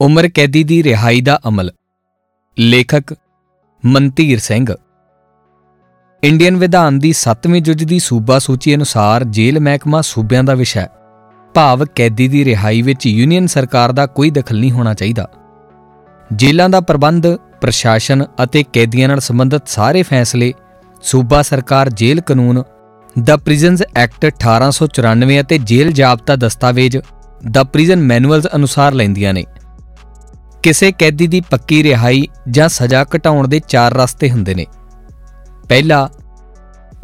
ਉਮਰ ਕੈਦੀ ਦੀ ਰਿਹਾਈ ਦਾ ਅਮਲ। ਲੇਖਕ ਮਨਤੀਰ ਸਿੰਘ। ਇੰਡੀਅਨ ਵਿਧਾਨ ਦੀ 7ਵੀਂ ਜੁਜ ਦੀ ਸੂਬਾ ਸੂਚੀ ਅਨੁਸਾਰ ਜੇਲ੍ਹ ਮਹਿਕਮਾ ਸੂਬਿਆਂ ਦਾ ਵਿਸ਼ਾ ਹੈ। ਭਾਵ ਕੈਦੀ ਦੀ ਰਿਹਾਈ ਵਿੱਚ ਯੂਨੀਅਨ ਸਰਕਾਰ ਦਾ ਕੋਈ ਦਖਲ ਨਹੀਂ ਹੋਣਾ ਚਾਹੀਦਾ। ਜੇਲ੍ਹਾਂ ਦਾ ਪ੍ਰਬੰਧ, ਪ੍ਰਸ਼ਾਸਨ ਅਤੇ ਕੈਦੀਆਂ ਨਾਲ ਸੰਬੰਧਿਤ ਸਾਰੇ ਫੈਸਲੇ ਸੂਬਾ ਸਰਕਾਰ ਜੇਲ੍ਹ ਕਾਨੂੰਨ, ਦਾ ਪ੍ਰਿਜ਼ਨਸ ਐਕਟ 1894 ਅਤੇ ਜੇਲ੍ਹ ਜਾਬਤਾ ਦਸਤਾਵੇਜ਼, ਦਾ ਪ੍ਰਿਜ਼ਨ ਮੈਨੂਅਲਸ ਅਨੁਸਾਰ ਲੈਂਦੀਆਂ ਨੇ। ਕਿਸੇ ਕੈਦੀ ਦੀ ਪੱਕੀ ਰਿਹਾਈ ਜਾਂ ਸਜ਼ਾ ਘਟਾਉਣ ਦੇ ਚਾਰ ਰਸਤੇ ਹੁੰਦੇ ਨੇ। ਪਹਿਲਾ,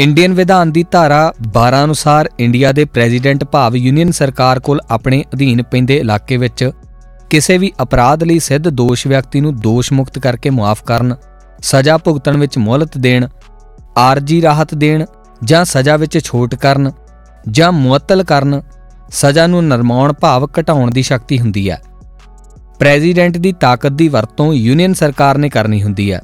ਇੰਡੀਅਨ ਵਿਧਾਨ ਦੀ ਧਾਰਾ 12 ਅਨੁਸਾਰ ਇੰਡੀਆ ਦੇ ਪ੍ਰੈਜ਼ੀਡੈਂਟ ਭਾਵ ਯੂਨੀਅਨ ਸਰਕਾਰ ਕੋਲ ਆਪਣੇ ਅਧੀਨ ਪੈਂਦੇ ਇਲਾਕੇ ਵਿੱਚ ਕਿਸੇ ਵੀ ਅਪਰਾਧ ਲਈ ਸਿੱਧ ਦੋਸ਼ ਵਿਅਕਤੀ ਨੂੰ ਦੋਸ਼ ਮੁਕਤ ਕਰਕੇ ਮੁਆਫ ਕਰਨ, ਸਜ਼ਾ ਭੁਗਤਣ ਵਿੱਚ ਮੌਲਤ ਦੇਣ, ਆਰਜੀ ਰਾਹਤ ਦੇਣ ਜਾਂ ਸਜ਼ਾ ਵਿੱਚ ਛੋਟ ਕਰਨ ਜਾਂ ਮੁਅੱਤਲ ਕਰਨ, ਸਜ਼ਾ ਨੂੰ ਨਰਮਾਉਣ ਭਾਵ ਘਟਾਉਣ ਦੀ ਸ਼ਕਤੀ ਹੁੰਦੀ ਹੈ। ਪ੍ਰੈਜ਼ੀਡੈਂਟ ਦੀ ਤਾਕਤ ਦੀ ਵਰਤੋਂ ਯੂਨੀਅਨ ਸਰਕਾਰ ਨੇ ਕਰਨੀ ਹੁੰਦੀ ਹੈ।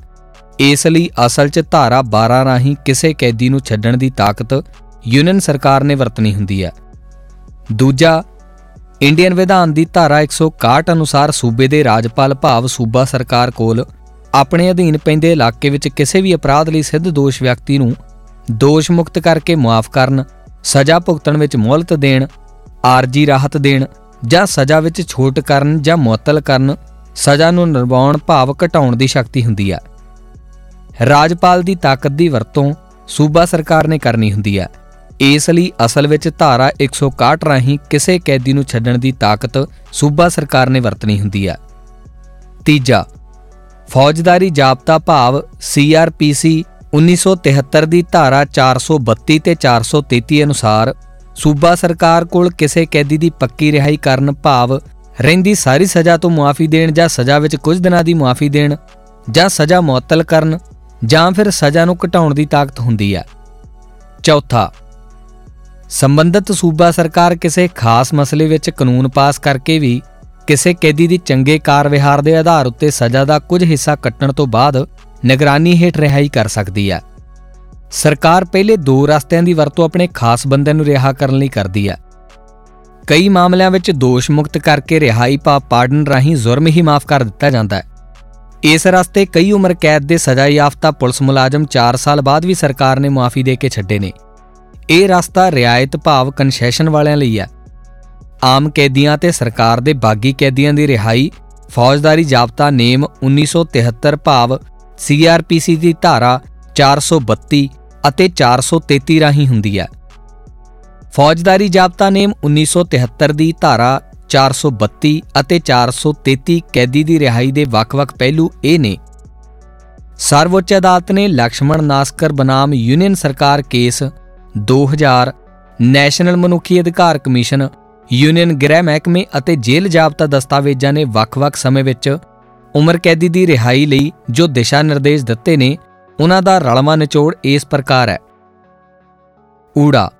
ਇਸ ਲਈ ਅਸਲ 'ਚ ਧਾਰਾ 12 ਰਾਹੀਂ ਕਿਸੇ ਕੈਦੀ ਨੂੰ ਛੱਡਣ ਦੀ ਤਾਕਤ ਯੂਨੀਅਨ ਸਰਕਾਰ ਨੇ ਵਰਤਣੀ ਹੁੰਦੀ ਹੈ। ਦੂਜਾ, ਇੰਡੀਅਨ ਵਿਧਾਨ ਦੀ ਧਾਰਾ 161 ਅਨੁਸਾਰ ਸੂਬੇ ਦੇ ਰਾਜਪਾਲ ਭਾਵ ਸੂਬਾ ਸਰਕਾਰ ਕੋਲ ਆਪਣੇ ਅਧੀਨ ਪੈਂਦੇ ਇਲਾਕੇ ਵਿੱਚ ਕਿਸੇ ਵੀ ਅਪਰਾਧ ਲਈ ਸਿੱਧ ਦੋਸ਼ ਵਿਅਕਤੀ ਨੂੰ ਦੋਸ਼ ਮੁਕਤ ਕਰਕੇ ਮੁਆਫ ਕਰਨ, ਸਜ਼ਾ ਭੁਗਤਣ ਵਿੱਚ ਮੌਲਤ ਦੇਣ, ਆਰਜੀ ਰਾਹਤ ਦੇਣ ਜਾਂ ਸਜ਼ਾ ਵਿੱਚ ਛੋਟ ਕਰਨ ਜਾਂ ਮੁਅੱਤਲ ਕਰਨ, ਸਜ਼ਾ ਨੂੰ ਨਿਰਵਾਉਣ ਭਾਵ ਘਟਾਉਣ ਦੀ ਸ਼ਕਤੀ ਹੁੰਦੀ ਹੈ ਰਾਜਪਾਲ ਦੀ ਤਾਕਤ ਦੀ ਵਰਤੋਂ ਸੂਬਾ ਸਰਕਾਰ ਨੇ ਕਰਨੀ ਹੁੰਦੀ ਹੈ ਇਸ ਲਈ ਅਸਲ ਵਿੱਚ ਧਾਰਾ 161 ਰਾਹੀਂ ਕਿਸੇ ਕੈਦੀ ਨੂੰ ਛੱਡਣ ਦੀ ਤਾਕਤ ਸੂਬਾ ਸਰਕਾਰ ਨੇ ਵਰਤਣੀ ਹੁੰਦੀ ਹੈ ਤੀਜਾ, ਫੌਜਦਾਰੀ ਜਾਬਤਾ ਭਾਵ ਸੀਆਰਪੀਸੀ 1973 ਦੀ ਧਾਰਾ 432 ਤੇ 433 ਅਨੁਸਾਰ ਸੂਬਾ ਸਰਕਾਰ ਕੋਲ ਕਿਸੇ ਕੈਦੀ ਦੀ ਪੱਕੀ ਰਿਹਾਈ ਕਰਨ ਭਾਵ ਰਹਿੰਦੀ ਸਾਰੀ ਸਜ਼ਾ ਤੋਂ ਮੁਆਫੀ ਦੇਣ ਜਾਂ ਸਜ਼ਾ ਵਿੱਚ ਕੁਝ ਦਿਨਾਂ ਦੀ ਮੁਆਫੀ ਦੇਣ ਜਾਂ ਸਜ਼ਾ ਮੁਅੱਤਲ ਕਰਨ ਜਾਂ ਫਿਰ ਸਜ਼ਾ ਨੂੰ ਘਟਾਉਣ ਦੀ ਤਾਕਤ ਹੁੰਦੀ ਹੈ। ਚੌਥਾ, ਸੰਬੰਧਿਤ ਸੂਬਾ ਸਰਕਾਰ ਕਿਸੇ ਖਾਸ ਮਸਲੇ ਵਿੱਚ ਕਾਨੂੰਨ ਪਾਸ ਕਰਕੇ ਵੀ ਕਿਸੇ ਕੈਦੀ ਦੀ ਚੰਗੇ ਕਾਰਵਿਹਾਰ ਦੇ ਆਧਾਰ ਉੱਤੇ ਸਜ਼ਾ ਦਾ ਕੁਝ ਹਿੱਸਾ ਕੱਟਣ ਤੋਂ ਬਾਅਦ ਨਿਗਰਾਨੀ ਹੇਠ ਰਿਹਾਈ ਕਰ ਸਕਦੀ ਹੈ। ਸਰਕਾਰ ਪਹਿਲੇ ਦੋ ਰਸਤਿਆਂ ਦੀ ਵਰਤੋਂ ਆਪਣੇ ਖਾਸ ਬੰਦੇ ਨੂੰ ਰਿਹਾ ਕਰਨ ਲਈ ਕਰਦੀ ਹੈ। ਕਈ ਮਾਮਲਿਆਂ ਵਿੱਚ ਦੋਸ਼ ਮੁਕਤ ਕਰਕੇ ਰਿਹਾਈ ਪਾ ਪਾਰਡਨ ਰਾਹੀਂ ਜ਼ੁਰਮ ਹੀ ਮਾਫ ਕਰ ਦਿੱਤਾ ਜਾਂਦਾ ਹੈ। ਇਸ ਰਸਤੇ ਕਈ ਉਮਰ ਕੈਦ ਦੇ ਸਜ਼ਾ ਯਾਫਤਾ ਪੁਲਿਸ ਮੁਲਾਜ਼ਮ 4 ਸਾਲ ਬਾਅਦ ਵੀ ਸਰਕਾਰ ਨੇ ਮਾਫੀ ਦੇ ਕੇ ਛੱਡੇ ਨੇ। ਇਹ ਰਸਤਾ ਰਿਆਇਤ ਭਾਵ ਕਨਸੈਸ਼ਨ ਵਾਲਿਆਂ ਲਈ ਹੈ। ਆਮ ਕੈਦੀਆਂ ਤੇ ਸਰਕਾਰ ਦੇ ਬਾਗੀ ਕੈਦੀਆਂ ਦੀ ਰਿਹਾਈ, ਫੌਜਦਾਰੀ ਜਾਬਤਾ ਨੇਮ 1973 ਭਾਵ ਸੀਆਰਪੀਸੀ ਦੀ ਧਾਰਾ 432 ਅਤੇ 433 ਰਾਹੀਂ ਹੁੰਦੀ ਹੈ। ਫੌਜਦਾਰੀ ਜਾਬਤਾ ਨੇਮ 1973 ਦੀ ਧਾਰਾ 432 ਅਤੇ 433 ਕੈਦੀ ਦੀ ਰਿਹਾਈ ਦੇ ਵੱਖ-ਵੱਖ ਪਹਿਲੂ ਇਹ ਨੇ। ਸਰਵਉੱਚ ਅਦਾਲਤ ਨੇ ਲక్ష్మణ ਨਾਸਕਰ ਬਨਾਮ ਯੂਨੀਅਨ ਸਰਕਾਰ ਕੇਸ 2000 ਨੈਸ਼ਨਲ ਮਨੁੱਖੀ ਅਧਿਕਾਰ ਕਮਿਸ਼ਨ, ਯੂਨੀਅਨ ਗ੍ਰਹਿ ਮਹਿਕਮੇ ਅਤੇ ਜੇਲ੍ਹ ਜਾਬਤਾ ਦਸਤਾਵੇਜ਼ਾਂ ਨੇ ਵੱਖ-ਵੱਖ ਸਮੇਂ ਵਿੱਚ ਉਮਰ ਕੈਦੀ ਦੀ ਰਿਹਾਈ ਲਈ ਜੋ ਦਿਸ਼ਾ ਨਿਰਦੇਸ਼ ਦਿੱਤੇ ਨੇ ਉਹਨਾਂ ਦਾ ਰਲਵਾ ਨਿਚੋੜ ਇਸ ਪ੍ਰਕਾਰ ਹੈ। ਊੜਾ,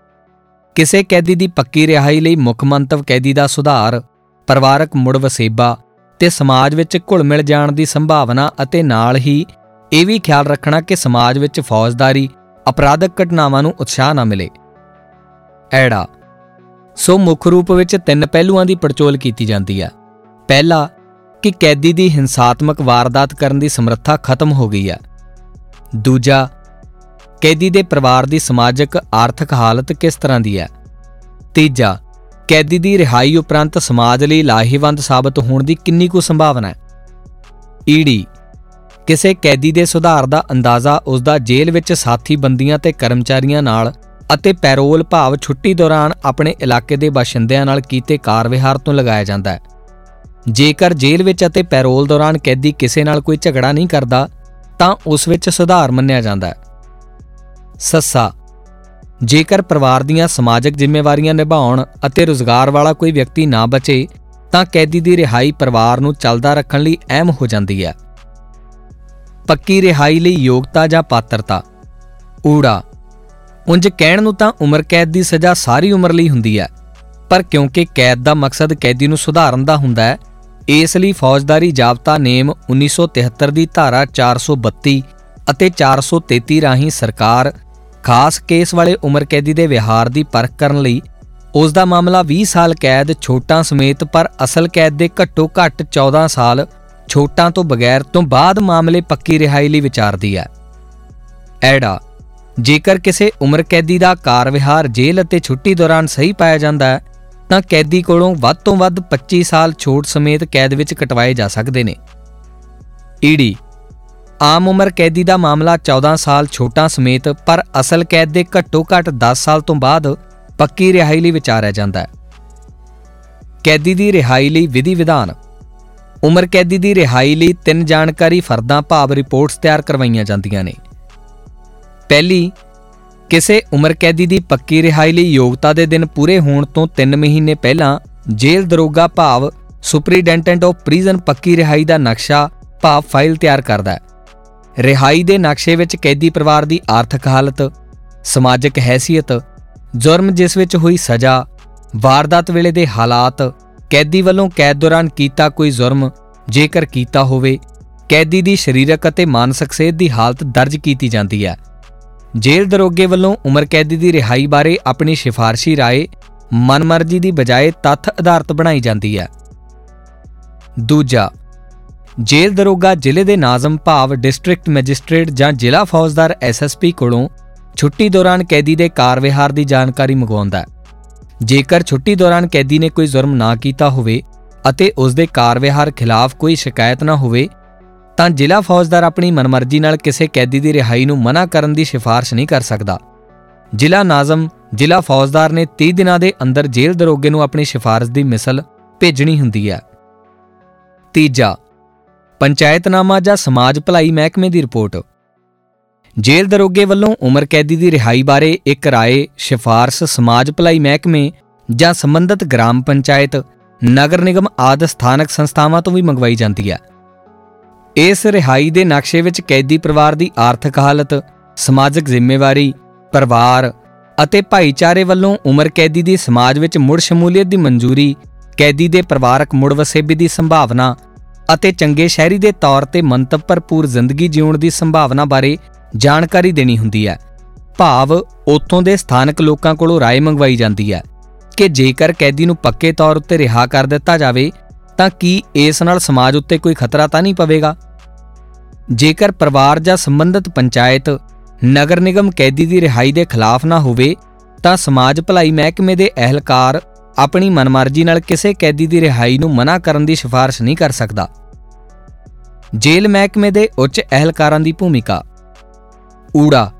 ਕਿਸੇ ਕੈਦੀ ਦੀ ਪੱਕੀ ਰਿਹਾਈ ਲਈ ਮੁੱਖ ਮੰਤਵ ਕੈਦੀ ਦਾ ਸੁਧਾਰ, ਪਰਿਵਾਰਕ ਮੁੜ ਵਸੇਬਾ ਤੇ ਸਮਾਜ ਵਿੱਚ ਘੁਲ-ਮਿਲ ਜਾਣ ਦੀ ਸੰਭਾਵਨਾ ਅਤੇ ਨਾਲ ਹੀ ਇਹ ਵੀ ਖਿਆਲ ਰੱਖਣਾ ਕਿ ਸਮਾਜ ਵਿੱਚ ਫੌਜਦਾਰੀ, ਅਪਰਾਧਕ ਘਟਨਾਵਾਂ ਨੂੰ ਉਤਸ਼ਾਹ ਨਾ ਮਿਲੇ। ਐੜਾ, ਸੋ ਮੁੱਖ ਰੂਪ ਵਿੱਚ ਤਿੰਨ ਪਹਿਲੂਆਂ ਦੀ ਪੜਚੋਲ ਕੀਤੀ ਜਾਂਦੀ ਹੈ। ਪਹਿਲਾ, ਕਿ ਕੈਦੀ ਦੀ ਹਿੰਸਾਤਮਕ ਵਾਰਦਾਤ ਕਰਨ ਦੀ ਸਮਰੱਥਾ ਖਤਮ ਹੋ ਗਈ ਹੈ। ਦੂਜਾ, ਕੈਦੀ ਦੇ ਪਰਿਵਾਰ ਦੀ ਸਮਾਜਿਕ ਆਰਥਿਕ ਹਾਲਤ ਕਿਸ ਤਰ੍ਹਾਂ ਦੀ ਹੈ? ਤੀਜਾ, ਕੈਦੀ ਦੀ ਰਿਹਾਈ ਉਪਰੰਤ ਸਮਾਜ ਲਈ ਲਾਹੇਵੰਦ ਸਾਬਤ ਹੋਣ ਦੀ ਕਿੰਨੀ ਕੁ ਸੰਭਾਵਨਾ ਹੈ? ਈਡੀ ਕਿਸੇ ਕੈਦੀ ਦੇ ਸੁਧਾਰ ਦਾ ਅੰਦਾਜ਼ਾ ਉਸ ਦਾ ਜੇਲ੍ਹ ਵਿੱਚ ਸਾਥੀ ਬੰਦੀਆਂ ਤੇ ਕਰਮਚਾਰੀਆਂ ਨਾਲ ਅਤੇ ਪੈਰੋਲ ਭਾਵ ਛੁੱਟੀ ਦੌਰਾਨ ਆਪਣੇ ਇਲਾਕੇ ਦੇ ਬਾਸ਼ਿੰਦਿਆਂ ਨਾਲ ਕੀਤੇ ਕਾਰਵਿਹਾਰ ਤੋਂ ਲਗਾਇਆ ਜਾਂਦਾ ਹੈ। ਜੇਕਰ ਜੇਲ੍ਹ ਵਿੱਚ ਅਤੇ ਪੈਰੋਲ ਦੌਰਾਨ ਕੈਦੀ ਕਿਸੇ ਨਾਲ ਕੋਈ ਝਗੜਾ ਨਹੀਂ ਕਰਦਾ ਤਾਂ ਉਸ ਵਿੱਚ ਸੁਧਾਰ ਮੰਨਿਆ ਜਾਂਦਾ ਹੈ। ਸੱਸਾ, ਜੇਕਰ ਪਰਿਵਾਰ ਦੀਆਂ ਸਮਾਜਿਕ ਜ਼ਿੰਮੇਵਾਰੀਆਂ ਨਿਭਾਉਣ ਅਤੇ ਰੋਜ਼ਗਾਰ ਵਾਲਾ ਕੋਈ ਵਿਅਕਤੀ ਨਾ ਬਚੇ, ਤਾਂ ਕੈਦੀ ਦੀ ਰਿਹਾਈ ਪਰਿਵਾਰ ਨੂੰ ਚੱਲਦਾ ਰੱਖਣ ਲਈ ਅਹਿਮ ਹੋ ਜਾਂਦੀ ਹੈ। ਪੱਕੀ ਰਿਹਾਈ ਲਈ ਯੋਗਤਾ ਜਾਂ ਪਾਤਰਤਾ। ਊੜਾ, ਉਂਝ ਕਹਿਣ ਨੂੰ ਤਾਂ ਉਮਰ ਕੈਦ ਦੀ ਸਜ਼ਾ ਸਾਰੀ ਉਮਰ ਲਈ ਹੁੰਦੀ ਹੈ, ਪਰ ਕਿਉਂਕਿ ਕੈਦ ਦਾ ਮਕਸਦ ਕੈਦੀ ਨੂੰ ਸੁਧਾਰਨ ਦਾ ਹੁੰਦਾ ਹੈ ਇਸ ਲਈ ਫੌਜਦਾਰੀ ਜਾਬਤਾ ਨੇਮ 1973 ਦੀ ਧਾਰਾ 432 ਅਤੇ 433 ਰਾਹੀਂ ਸਰਕਾਰ ਖਾਸ ਕੇਸ ਵਾਲੇ ਉਮਰ ਕੈਦੀ ਦੇ ਵਿਹਾਰ ਦੀ ਪਰਖ ਕਰਨ ਲਈ ਉਸ ਦਾ ਮਾਮਲਾ 20 ਸਾਲ ਕੈਦ, ਛੋਟਾਂ ਸਮੇਤ ਪਰ ਅਸਲ ਕੈਦ ਦੇ ਘੱਟੋ ਘੱਟ 14 ਸਾਲ ਛੋਟਾਂ ਤੋਂ ਬਗੈਰ ਤੋਂ ਬਾਅਦ ਮਾਮਲੇ ਪੱਕੀ ਰਿਹਾਈ ਲਈ ਵਿਚਾਰਦੀ ਹੈ। ਐਡਾ, ਜੇਕਰ ਕਿਸੇ ਉਮਰ ਕੈਦੀ ਦਾ ਕਾਰ ਵਿਹਾਰ ਜੇਲ੍ਹ ਅਤੇ ਛੁੱਟੀ ਦੌਰਾਨ ਸਹੀ ਪਾਇਆ ਜਾਂਦਾ ਹੈ ਤਾਂ ਕੈਦੀ ਕੋਲੋਂ ਵੱਧ ਤੋਂ ਵੱਧ 25 ਸਾਲ ਛੋਟ ਸਮੇਤ ਕੈਦ ਵਿੱਚ ਕਟਵਾਏ ਜਾ ਸਕਦੇ ਨੇ। ਈਡੀ ਆਮ ਉਮਰ ਕੈਦੀ ਦਾ ਮਾਮਲਾ 14 ਸਾਲ ਛੋਟਾ ਸਮੇਤ, ਪਰ ਅਸਲ ਕੈਦ ਦੇ ਘੱਟੋ ਘੱਟ 10 ਸਾਲ ਤੋਂ ਬਾਅਦ ਪੱਕੀ ਰਿਹਾਈ ਲਈ ਵਿਚਾਰਿਆ ਜਾਂਦਾ ਹੈ। ਕੈਦੀ ਦੀ ਰਿਹਾਈ ਲਈ ਵਿਧੀ ਵਿਧਾਨ ਉਮਰ ਕੈਦੀ ਦੀ ਰਿਹਾਈ ਲਈ ਤਿੰਨ ਜਾਣਕਾਰੀ ਫਰਦਾਂ ਭਾਵ ਰਿਪੋਰਟਸ ਤਿਆਰ ਕਰਵਾਈਆਂ ਜਾਂਦੀਆਂ ਨੇ। ਪਹਿਲੀ ਕਿਸੇ ਉਮਰ ਕੈਦੀ ਦੀ ਪੱਕੀ ਰਿਹਾਈ ਲਈ ਯੋਗਤਾ ਦੇ ਦਿਨ ਪੂਰੇ ਹੋਣ ਤੋਂ 3 ਮਹੀਨੇ ਪਹਿਲਾਂ ਜੇਲ੍ਹ ਦਰੋਗਾ ਭਾਵ ਸੁਪਰੀਡੈਂਟੈਂਟ ਆਫ ਪ੍ਰਿਜ਼ਨ ਪੱਕੀ ਰਿਹਾਈ ਦਾ ਨਕਸ਼ਾ ਭਾਵ ਫਾਈਲ ਤਿਆਰ ਕਰਦਾ ਹੈ। ਰਿਹਾਈ ਦੇ ਨਕਸ਼ੇ ਵਿੱਚ ਕੈਦੀ ਪਰਿਵਾਰ ਦੀ ਆਰਥਿਕ ਹਾਲਤ, ਸਮਾਜਿਕ ਹੈਸੀਅਤ ਜੁਰਮ ਜਿਸ ਵਿੱਚ ਹੋਈ ਸਜ਼ਾ, ਵਾਰਦਾਤ ਵੇਲੇ ਦੇ ਹਾਲਾਤ, ਕੈਦੀ ਵੱਲੋਂ ਕੈਦ ਦੌਰਾਨ ਕੀਤਾ ਕੋਈ ਜੁਰਮ, ਜੇਕਰ ਕੀਤਾ ਹੋਵੇ, ਕੈਦੀ ਦੀ ਸਰੀਰਕ ਅਤੇ ਮਾਨਸਿਕ ਸਿਹਤ ਦੀ ਹਾਲਤ ਦਰਜ ਕੀਤੀ ਜਾਂਦੀ ਹੈ। ਜੇਲ੍ਹ ਦਰੋਗੇ ਵੱਲੋਂ ਉਮਰ ਕੈਦੀ ਦੀ ਰਿਹਾਈ ਬਾਰੇ ਆਪਣੀ ਸਿਫਾਰਸ਼ੀ ਰਾਏ ਮਨਮਰਜ਼ੀ ਦੀ ਬਜਾਏ ਤੱਥ ਆਧਾਰਿਤ ਬਣਾਈ ਜਾਂਦੀ ਹੈ। ਦੂਜਾ, ਜੇਲ੍ਹ ਦਰੋਗਾ ਜ਼ਿਲ੍ਹੇ ਦੇ ਨਾਜ਼ਮ ਭਾਵ ਡਿਸਟ੍ਰਿਕਟ ਮੈਜਿਸਟ੍ਰੇਟ ਜਾਂ ਜ਼ਿਲ੍ਹਾ ਫੌਜਦਾਰ ਐਸਐਸਪੀ ਕੋਲੋਂ ਛੁੱਟੀ ਦੌਰਾਨ ਕੈਦੀ ਦੇ ਕਾਰਵਿਹਾਰ ਦੀ ਜਾਣਕਾਰੀ ਮੰਗਵਾਉਂਦਾ ਹੈ। ਜੇਕਰ ਛੁੱਟੀ ਦੌਰਾਨ ਕੈਦੀ ਨੇ ਕੋਈ ਜ਼ੁਰਮ ਨਾ ਕੀਤਾ ਹੋਵੇ ਅਤੇ ਉਸ ਦੇ ਕਾਰਵਿਹਾਰ ਖਿਲਾਫ ਕੋਈ ਸ਼ਿਕਾਇਤ ਨਾ ਹੋਵੇ ਤਾਂ ਜ਼ਿਲ੍ਹਾ ਫੌਜਦਾਰ ਆਪਣੀ ਮਨਮਰਜ਼ੀ ਨਾਲ ਕਿਸੇ ਕੈਦੀ ਦੀ ਰਿਹਾਈ ਨੂੰ ਮਨਾ ਕਰਨ ਦੀ ਸਿਫਾਰਿਸ਼ ਨਹੀਂ ਕਰ ਸਕਦਾ। ਜ਼ਿਲ੍ਹਾ ਨਾਜ਼ਮ, ਜ਼ਿਲ੍ਹਾ ਫੌਜਦਾਰ ਨੇ 30 ਦਿਨਾਂ ਦੇ ਅੰਦਰ ਜੇਲ੍ਹ ਦਰੋਗੇ ਨੂੰ ਆਪਣੀ ਸਿਫਾਰਿਸ਼ ਦੀ ਮਿਸਲ ਭੇਜਣੀ ਹੁੰਦੀ ਹੈ। ਤੀਜਾ, ਪੰਚਾਇਤਨਾਮਾ ਜਾਂ ਸਮਾਜ ਭਲਾਈ ਮਹਿਕਮੇ ਦੀ ਰਿਪੋਰਟ। ਜੇਲ੍ਹ ਦਰੋਗੇ ਵੱਲੋਂ ਉਮਰ ਕੈਦੀ ਦੀ ਰਿਹਾਈ ਬਾਰੇ ਇੱਕ ਰਾਏ, ਸਿਫਾਰਿਸ਼ ਸਮਾਜ ਭਲਾਈ ਮਹਿਕਮੇ ਜਾਂ ਸੰਬੰਧਿਤ ਗ੍ਰਾਮ ਪੰਚਾਇਤ, ਨਗਰ ਨਿਗਮ ਆਦਿ ਸਥਾਨਕ ਸੰਸਥਾਵਾਂ ਤੋਂ ਵੀ ਮੰਗਵਾਈ ਜਾਂਦੀ ਹੈ। ਇਸ ਰਿਹਾਈ ਦੇ ਨਕਸ਼ੇ ਵਿੱਚ ਕੈਦੀ ਪਰਿਵਾਰ ਦੀ ਆਰਥਿਕ ਹਾਲਤ ਸਮਾਜਿਕ ਜ਼ਿੰਮੇਵਾਰੀ ਪਰਿਵਾਰ ਅਤੇ ਭਾਈਚਾਰੇ ਵੱਲੋਂ ਉਮਰ ਕੈਦੀ ਦੀ ਸਮਾਜ ਵਿੱਚ ਮੁੜ ਸ਼ਮੂਲੀਅਤ ਦੀ ਮਨਜ਼ੂਰੀ ਕੈਦੀ ਦੇ ਪਰਿਵਾਰਕ ਮੁੜ ਵਸੇਬੇ ਦੀ ਸੰਭਾਵਨਾ ਅਤੇ ਚੰਗੇ ਸ਼ਹਿਰੀ ਦੇ ਤੌਰ ਤੇ ਮੰਤਵ ਭਰਪੂਰ ਜ਼ਿੰਦਗੀ ਜਿਉਣ ਦੀ ਸੰਭਾਵਨਾ ਬਾਰੇ ਜਾਣਕਾਰੀ ਦੇਣੀ ਹੁੰਦੀ ਹੈ ਭਾਵ ਉਥੋਂ ਦੇ ਸਥਾਨਕ ਲੋਕਾਂ ਕੋਲੋਂ رائے ਮੰਗਵਾਈ ਜਾਂਦੀ ਹੈ ਕਿ ਜੇਕਰ ਕੈਦੀ ਨੂੰ ਪੱਕੇ ਤੌਰ ਉੱਤੇ ਰਿਹਾ ਕਰ ਦਿੱਤਾ ਜਾਵੇ ਤਾਂ ਕੀ ਇਸ ਨਾਲ ਸਮਾਜ ਉੱਤੇ ਕੋਈ ਖਤਰਾ ਤਾਂ ਨਹੀਂ ਪਵੇਗਾ? ਜੇਕਰ ਪਰਿਵਾਰ ਜਾਂ ਸੰਬੰਧਿਤ ਪੰਚਾਇਤ, ਨਗਰ ਨਿਗਮ ਕੈਦੀ ਦੀ ਰਿਹਾਈ ਦੇ ਖਿਲਾਫ ਨਾ ਹੋਵੇ, ਤਾਂ ਸਮਾਜ ਭਲਾਈ ਮਹਿਕਮੇ ਦੇ ਅਹਿਲਕਾਰ ਆਪਣੀ ਮਨਮਰਜ਼ੀ ਨਾਲ ਕਿਸੇ ਕੈਦੀ ਦੀ ਰਿਹਾਈ ਨੂੰ ਮਨਾ ਕਰਨ ਦੀ ਸਿਫਾਰਿਸ਼ ਨਹੀਂ ਕਰ ਸਕਦਾ। ਜੇਲ੍ਹ ਮਹਿਕਮੇ ਦੇ ਉੱਚ ਅਹਿਲਕਾਰਾਂ ਦੀ ਭੂਮਿਕਾ। ਊੜਾ,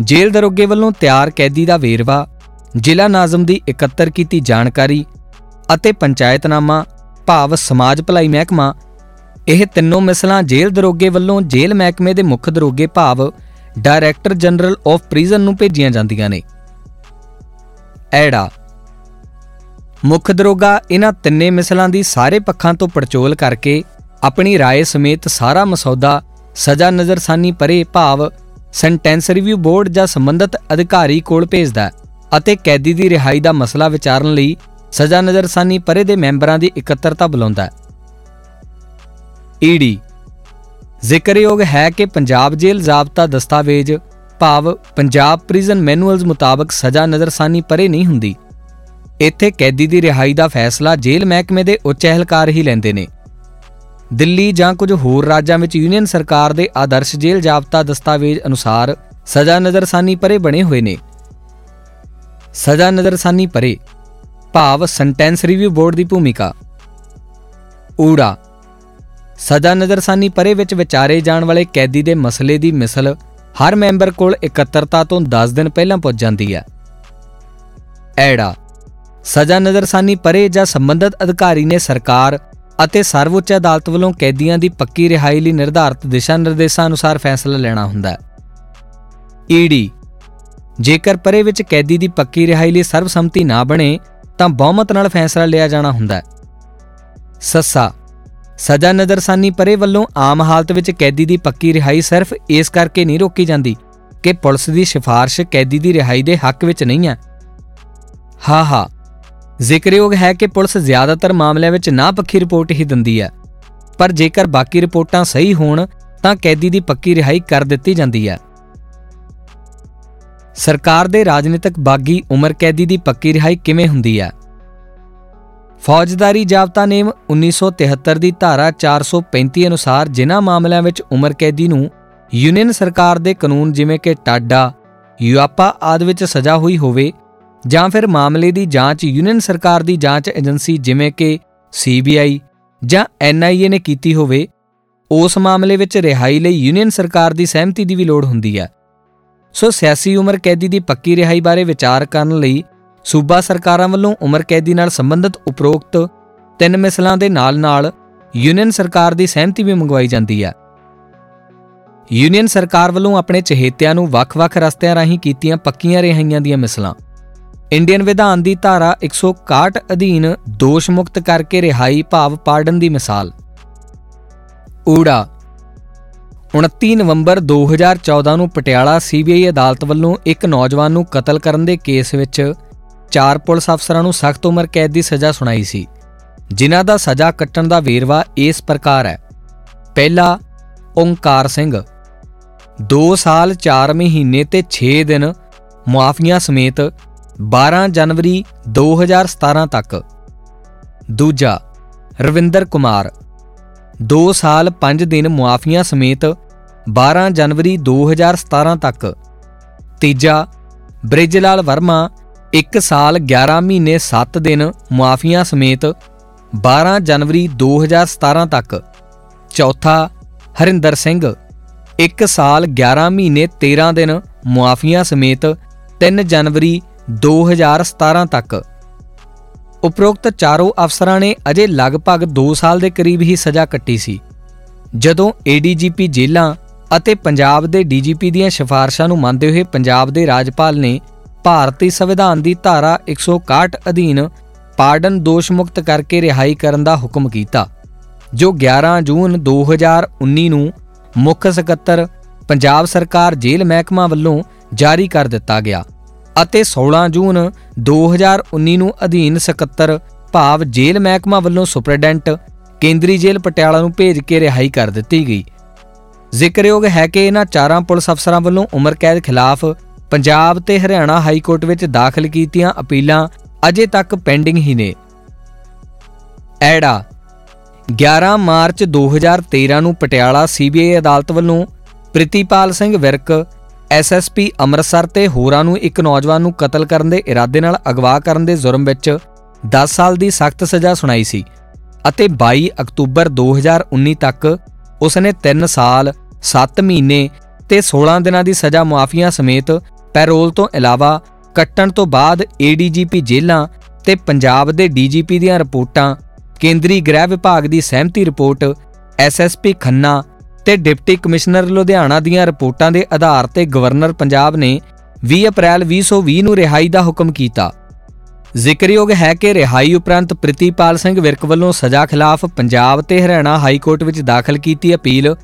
ਜੇਲ੍ਹ ਦਰੋਗੇ ਵੱਲੋਂ ਤਿਆਰ ਕੈਦੀ ਦਾ ਵੇਰਵਾ, ਜ਼ਿਲ੍ਹਾ ਨਾਜ਼ਮ ਦੀ ਇਕੱਤਰ ਕੀਤੀ ਜਾਣਕਾਰੀ ਅਤੇ ਪੰਚਾਇਤਨਾਮਾ ਭਾਵ ਸਮਾਜ ਭਲਾਈ ਮਹਿਕਮਾ ਇਹ ਤਿੰਨੋਂ ਮਿਸਲਾਂ ਜੇਲ੍ਹ ਦਰੋਗੇ ਵੱਲੋਂ ਜੇਲ੍ਹ ਮਹਿਕਮੇ ਦੇ ਮੁੱਖ ਦਰੋਗੇ ਭਾਵ ਡਾਇਰੈਕਟਰ ਜਨਰਲ ਆਫ ਪ੍ਰਿਜ਼ਨ ਨੂੰ ਭੇਜੀਆਂ ਜਾਂਦੀਆਂ ਨੇ ਐੜਾ ਮੁੱਖ ਦਰੋਗਾ ਇਹਨਾਂ ਤਿੰਨੇ ਮਿਸਲਾਂ ਦੀ ਸਾਰੇ ਪੱਖਾਂ ਤੋਂ ਪੜਚੋਲ ਕਰਕੇ ਆਪਣੀ رائے ਸਮੇਤ ਸਾਰਾ ਮਸੌਦਾ ਸਜ਼ਾ ਨਜ਼ਰਸਾਨੀ ਪਰੇ ਭਾਵ ਸੈਂਟੈਂਸ ਰਿਵਿਊ ਬੋਰਡ ਜਾਂ ਸੰਬੰਧਿਤ ਅਧਿਕਾਰੀ ਕੋਲ ਭੇਜਦਾ ਹੈ ਅਤੇ ਕੈਦੀ ਦੀ ਰਿਹਾਈ ਦਾ ਮਸਲਾ ਵਿਚਾਰਨ ਲਈ ਸਜ਼ਾ ਨਜ਼ਰਸਾਨੀ ਪਰੇ ਦੇ ਮੈਂਬਰਾਂ ਦੀ ਇਕੱਤਰਤਾ ਬੁਲਾਉਂਦਾ ਹੈ। ਈਡੀ ਜ਼ਿਕਰਯੋਗ ਹੈ ਕਿ ਪੰਜਾਬ ਜੇਲ੍ਹ ਜ਼ਾਬਤਾ ਦਸਤਾਵੇਜ਼ ਭਾਵ ਪੰਜਾਬ ਪ੍ਰਿਜ਼ਨ ਮੈਨੂਅਲਸ ਮੁਤਾਬਕ ਸਜ਼ਾ ਨਜ਼ਰਸਾਨੀ ਪਰੇ ਨਹੀਂ ਹੁੰਦੀ। ਇੱਥੇ ਕੈਦੀ ਦੀ ਰਿਹਾਈ ਦਾ ਫੈਸਲਾ ਜੇਲ੍ਹ ਮਹਿਕਮੇ ਦੇ ਉੱਚ ਅਹਿਲਕਾਰ ਹੀ ਲੈਂਦੇ ਨੇ। ਦਿੱਲੀ ਜਾਂ ਕੁਝ ਹੋਰ ਰਾਜਾਂ ਵਿੱਚ ਯੂਨੀਅਨ ਸਰਕਾਰ ਦੇ ਆਦਰਸ਼ ਜੇਲ੍ਹ ਜ਼ਾਬਤਾ ਦਸਤਾਵੇਜ਼ ਅਨੁਸਾਰ ਸਜ਼ਾ ਨਜ਼ਰਸਾਨੀ ਪਰੇ ਬਣੇ ਹੋਏ ਨੇ। ਸਜ਼ਾ ਨਜ਼ਰਸਾਨੀ ਪਰੇ ਭਾਵ ਸੈਂਟੈਂਸ ਰਿਵਿਊ ਬੋਰਡ ਦੀ ਭੂਮਿਕਾ। ਊੜਾ। ਸਜ਼ਾ ਨਜ਼ਰਸਾਨੀ ਪਰੇ ਵਿੱਚ ਵਿਚਾਰੇ ਜਾਣ ਵਾਲੇ ਕੈਦੀ ਦੇ ਮਸਲੇ ਦੀ ਮਿਸਲ ਹਰ ਮੈਂਬਰ ਕੋਲ ਇਕੱਤਰਤਾ ਤੋਂ 10 ਦਿਨ ਪਹਿਲਾਂ ਪਹੁੰਚ ਜਾਂਦੀ ਹੈ। ਐੜਾ। ਸਜ਼ਾ ਨਜ਼ਰਸਾਨੀ ਪਰੇ ਜਾਂ ਸੰਬੰਧਿਤ ਅਧਿਕਾਰੀ ਨੇ ਸਰਕਾਰ ਅਤੇ ਸਰਵਉੱਚ ਅਦਾਲਤ ਵੱਲੋਂ ਕੈਦੀਆਂ ਦੀ ਪੱਕੀ ਰਿਹਾਈ ਲਈ ਨਿਰਧਾਰਤ ਦਿਸ਼ਾ ਨਿਰਦੇਸ਼ਾਂ ਅਨੁਸਾਰ ਫੈਸਲਾ ਲੈਣਾ ਹੁੰਦਾ ਹੈ। ਈਡੀ ਜੇਕਰ ਪਰੇ ਵਿੱਚ ਕੈਦੀ ਦੀ ਪੱਕੀ ਰਿਹਾਈ ਲਈ ਸਰਬਸੰਮਤੀ ਨਾ ਬਣੇ ਤਾਂ ਬਹੁਮਤ ਨਾਲ ਫੈਸਲਾ ਲਿਆ ਜਾਣਾ ਹੁੰਦਾ ਹੈ। ਸੱਸਾ, ਸਜ਼ਾ ਨਜ਼ਰਸਾਨੀ ਪਰੇ ਵੱਲੋਂ ਆਮ ਹਾਲਤ ਵਿੱਚ ਕੈਦੀ ਦੀ ਪੱਕੀ ਰਿਹਾਈ ਸਿਰਫ ਇਸ ਕਰਕੇ ਨਹੀਂ ਰੋਕੀ ਜਾਂਦੀ ਕਿ ਪੁਲਿਸ ਦੀ ਸਿਫਾਰਿਸ਼ ਕੈਦੀ ਦੀ ਰਿਹਾਈ ਦੇ ਹੱਕ ਵਿੱਚ ਨਹੀਂ ਹੈ। ਹਾਂ ਹਾਂ, ਜ਼ਿਕਰਯੋਗ ਹੈ ਕਿ ਪੁਲਿਸ ਜ਼ਿਆਦਾਤਰ ਮਾਮਲਿਆਂ ਵਿੱਚ ਨਾ ਪੱਖੀ ਰਿਪੋਰਟ ਹੀ ਦਿੰਦੀ ਹੈ, ਪਰ ਜੇਕਰ ਬਾਕੀ ਰਿਪੋਰਟਾਂ ਸਹੀ ਹੋਣ ਤਾਂ ਕੈਦੀ ਦੀ ਪੱਕੀ ਰਿਹਾਈ ਕਰ ਦਿੱਤੀ ਜਾਂਦੀ ਹੈ। ਸਰਕਾਰ ਦੇ ਰਾਜਨੀਤਿਕ ਬਾਗੀ ਉਮਰ ਕੈਦੀ ਦੀ ਪੱਕੀ ਰਿਹਾਈ ਕਿਵੇਂ ਹੁੰਦੀ ਹੈ? ਫੌਜਦਾਰੀ ਜਾਬਤਾ ਨੇਮ 1973 ਦੀ ਧਾਰਾ 435 ਅਨੁਸਾਰ ਜਿਨ੍ਹਾਂ ਮਾਮਲਿਆਂ ਵਿੱਚ ਉਮਰ ਕੈਦੀ ਨੂੰ ਯੂਨੀਅਨ ਸਰਕਾਰ ਦੇ ਕਾਨੂੰਨ ਜਿਵੇਂ ਕਿ ਟਾਡਾ, ਯੂਆਪਾ ਆਦਿ ਵਿੱਚ ਸਜ਼ਾ ਹੋਈ ਹੋਵੇ ਜਾਂ ਫਿਰ ਮਾਮਲੇ ਦੀ ਜਾਂਚ ਯੂਨੀਅਨ ਸਰਕਾਰ ਦੀ ਜਾਂਚ ਏਜੰਸੀ ਜਿਵੇਂ ਕਿ ਸੀਬੀਆਈ ਜਾਂ ਐਨਆਈਏ ਨੇ ਕੀਤੀ ਹੋਵੇ, ਉਸ ਮਾਮਲੇ ਵਿੱਚ ਰਿਹਾਈ ਲਈ ਯੂਨੀਅਨ ਸਰਕਾਰ ਦੀ ਸਹਿਮਤੀ ਦੀ ਵੀ ਲੋੜ ਹੁੰਦੀ ਹੈ। ਸੋ ਸਿਆਸੀ ਉਮਰ ਕੈਦੀ ਦੀ ਪੱਕੀ ਰਿਹਾਈ ਬਾਰੇ ਵਿਚਾਰ ਕਰਨ ਲਈ ਸੂਬਾ ਸਰਕਾਰਾਂ ਵੱਲੋਂ ਉਮਰ ਕੈਦੀ ਨਾਲ ਸੰਬੰਧਿਤ ਉਪਰੋਕਤ ਤਿੰਨ ਮਿਸਲਾਂ ਦੇ ਨਾਲ-ਨਾਲ ਯੂਨੀਅਨ ਸਰਕਾਰ ਦੀ ਸਹਿਮਤੀ ਵੀ ਮੰਗਵਾਈ ਜਾਂਦੀ ਹੈ। ਯੂਨੀਅਨ ਸਰਕਾਰ ਵੱਲੋਂ ਆਪਣੇ ਚਹੇਤਿਆਂ ਨੂੰ ਵੱਖ-ਵੱਖ ਰਸਤਿਆਂ ਰਾਹੀਂ ਕੀਤੀਆਂ ਪੱਕੀਆਂ ਰਿਹਾਈਆਂ ਦੀਆਂ ਮਿਸਲਾਂ। ਇੰਡੀਅਨ ਵਿਧਾਨ ਦੀ ਧਾਰਾ 161 ਅਧੀਨ ਦੋਸ਼ ਮੁਕਤ ਕਰਕੇ ਰਿਹਾਈ ਭਾਵ ਪਾਰਡਨ ਦੀ ਮਿਸਾਲ। ਊੜਾ 29 ਨਵੰਬਰ 2014 ਨੂੰ ਪਟਿਆਲਾ ਸੀਬੀਆਈ ਅਦਾਲਤ ਵੱਲੋਂ ਇੱਕ ਨੌਜਵਾਨ ਨੂੰ ਕਤਲ ਕਰਨ ਦੇ ਕੇਸ ਵਿੱਚ ਚਾਰ ਪੁਲਿਸ ਅਫਸਰਾਂ ਨੂੰ ਸਖਤ ਉਮਰ ਕੈਦ ਦੀ ਸਜ਼ਾ ਸੁਣਾਈ ਸੀ। ਜਿਨ੍ਹਾਂ ਦਾ ਸਜ਼ਾ ਕੱਟਣ ਦਾ ਵੇਰਵਾ ਇਸ ਪ੍ਰਕਾਰ ਹੈ। ਪਹਿਲਾ, ਓੰਕਾਰ ਸਿੰਘ। 2 ਸਾਲ 4 ਮਹੀਨੇ ਤੇ 6 ਦਿਨ ਮੁਆਫੀਆਂ ਸਮੇਤ 12 ਜਨਵਰੀ 2017 ਤੱਕ। ਦੂਜਾ, ਰਵਿੰਦਰ ਕੁਮਾਰ। 2 ਸਾਲ 5 ਦਿਨ ਮੁਆਫੀਆਂ ਸਮੇਤ 12 ਜਨਵਰੀ 2017 ਤੱਕ। ਤੀਜਾ, ਬ੍ਰਿਜਲਾਲ ਵਰਮਾ 1 ਸਾਲ 11 ਮਹੀਨੇ 7 ਦਿਨ ਮੁਆਫੀਆਂ ਸਮੇਤ 12 ਜਨਵਰੀ 2017 ਤੱਕ। ਚੌਥਾ, ਹਰਿੰਦਰ ਸਿੰਘ 1 ਸਾਲ 11 ਮਹੀਨੇ 13 ਦਿਨ ਮੁਆਫੀਆਂ ਸਮੇਤ 3 ਜਨਵਰੀ 2017 ਤੱਕ। ਉਪਰੋਕਤ ਚਾਰੋਂ ਅਫਸਰਾਂ ਨੇ ਅਜੇ ਲਗਭਗ 2 ਸਾਲ ਦੇ ਕਰੀਬ ਹੀ ਸਜ਼ਾ ਕੱਟੀ ਸੀ। ਜਦੋਂ ਏਡੀਜੀਪੀ ਜੇਲਾਂ ਅਤੇ ਪੰਜਾਬ ਦੇ ਡੀਜੀਪੀ ਦੀਆਂ ਸਿਫਾਰਸ਼ਾਂ ਨੂੰ ਮੰਨਦੇ ਹੋਏ ਪੰਜਾਬ ਦੇ ਰਾਜਪਾਲ ਨੇ ਭਾਰਤੀ ਸੰਵਿਧਾਨ ਦੀ ਧਾਰਾ 161 ਅਧੀਨ ਪਾਰਡਨ ਦੋਸ਼ ਮੁਕਤ ਕਰਕੇ ਰਿਹਾਈ ਕਰਨ ਦਾ ਹੁਕਮ ਕੀਤਾ, ਜੋ 11 ਜੂਨ 2019 ਨੂੰ ਮੁੱਖ ਸਕੱਤਰ, ਪੰਜਾਬ ਸਰਕਾਰ ਜੇਲ੍ਹ ਮਹਿਕਮਾ ਵੱਲੋਂ ਜਾਰੀ ਕਰ ਦਿੱਤਾ ਗਿਆ। ਅਤੇ 16 ਜੂਨ 2019 ਨੂੰ ਅਧੀਨ ਸਕੱਤਰ ਭਾਵ ਜੇਲ੍ਹ ਮਹਿਕਮਾ ਵੱਲੋਂ ਸੁਪਰਡੈਂਟ ਕੇਂਦਰੀ ਜੇਲ੍ਹ ਪਟਿਆਲਾ ਨੂੰ ਭੇਜ ਕੇ ਰਿਹਾਈ ਕਰ ਦਿੱਤੀ ਗਈ। ਜ਼ਿਕਰਯੋਗ ਹੈ ਕਿ ਇਹਨਾਂ ਚਾਰਾਂ ਪੁਲਿਸ ਅਫਸਰਾਂ ਵੱਲੋਂ ਉਮਰ ਕੈਦ ਖਿਲਾਫ ਪੰਜਾਬ ਤੇ ਹਰਿਆਣਾ ਹਾਈ ਕੋਰਟ ਵਿੱਚ ਦਾਖਲ ਕੀਤੀਆਂ ਅਪੀਲਾਂ ਅਜੇ ਤੱਕ ਪੈਂਡਿੰਗ ਹੀ ਨੇ। ਐੜਾ 11 ਮਾਰਚ 2013 ਨੂੰ ਪਟਿਆਲਾ ਸੀਬੀਆਈ ਅਦਾਲਤ ਵੱਲੋਂ ਪ੍ਰਿਤੀਪਾਲ ਸਿੰਘ ਵਿਰਕ ਐਸਐਸਪੀ ਅੰਮ੍ਰਿਤਸਰ ਤੇ ਹੋਰਾਂ ਨੂੰ ਇੱਕ ਨੌਜਵਾਨ ਨੂੰ ਕਤਲ ਕਰਨ ਦੇ ਇਰਾਦੇ ਨਾਲ ਅਗਵਾ ਕਰਨ ਦੇ ਜੁਰਮ ਵਿੱਚ 10 ਸਾਲ ਦੀ ਸਖਤ ਸਜ਼ਾ ਸੁਣਾਈ ਸੀ ਅਤੇ 22 ਅਕਤੂਬਰ 2019 ਤੱਕ ਉਸਨੇ 3 ਸਾਲ 7 ਮਹੀਨੇ ਤੇ 16 ਦਿਨਾਂ ਦੀ ਸਜ਼ਾ ਮੁਆਫੀਆਂ ਸਮੇਤ ਪੈਰੋਲ ਤੋਂ ਇਲਾਵਾ ਕੱਟਣ ਤੋਂ ਬਾਅਦ ਏਡੀਜੀਪੀ ਜੇਲਾਂ ਤੇ ਪੰਜਾਬ ਦੇ ਡੀਜੀਪੀ ਦੀਆਂ ਰਿਪੋਰਟਾਂ, ਕੇਂਦਰੀ ਗ੍ਰਹਿ ਵਿਭਾਗ ਦੀ ਸਹਿਮਤੀ ਰਿਪੋਰਟ ਐਸਐਸਪੀ ਖੰਨਾ ਤੇ ਡਿਪਟੀ ਕਮਿਸ਼ਨਰ ਲੁਧਿਆਣਾ ਦੀਆਂ ਰਿਪੋਰਟਾਂ ਦੇ ਆਧਾਰ ਤੇ ਗਵਰਨਰ ਪੰਜਾਬ ਨੇ 20 ਅਪ੍ਰੈਲ 2020 ਨੂੰ ਰਿਹਾਈ ਦਾ ਹੁਕਮ ਕੀਤਾ। ਜ਼ਿਕਰਯੋਗ ਹੈ ਕਿ ਰਿਹਾਈ ਉਪਰੰਤ ਪ੍ਰਿਤੀਪਾਲ ਸਿੰਘ ਵਿਰਕ ਵੱਲੋਂ ਸਜ਼ਾ ਖਿਲਾਫ ਪੰਜਾਬ ਤੇ ਹਰਿਆਣਾ ਹਾਈ ਕੋਰਟ ਵਿੱਚ ਦਾਖਲ ਕੀਤੀ ਅਪੀਲ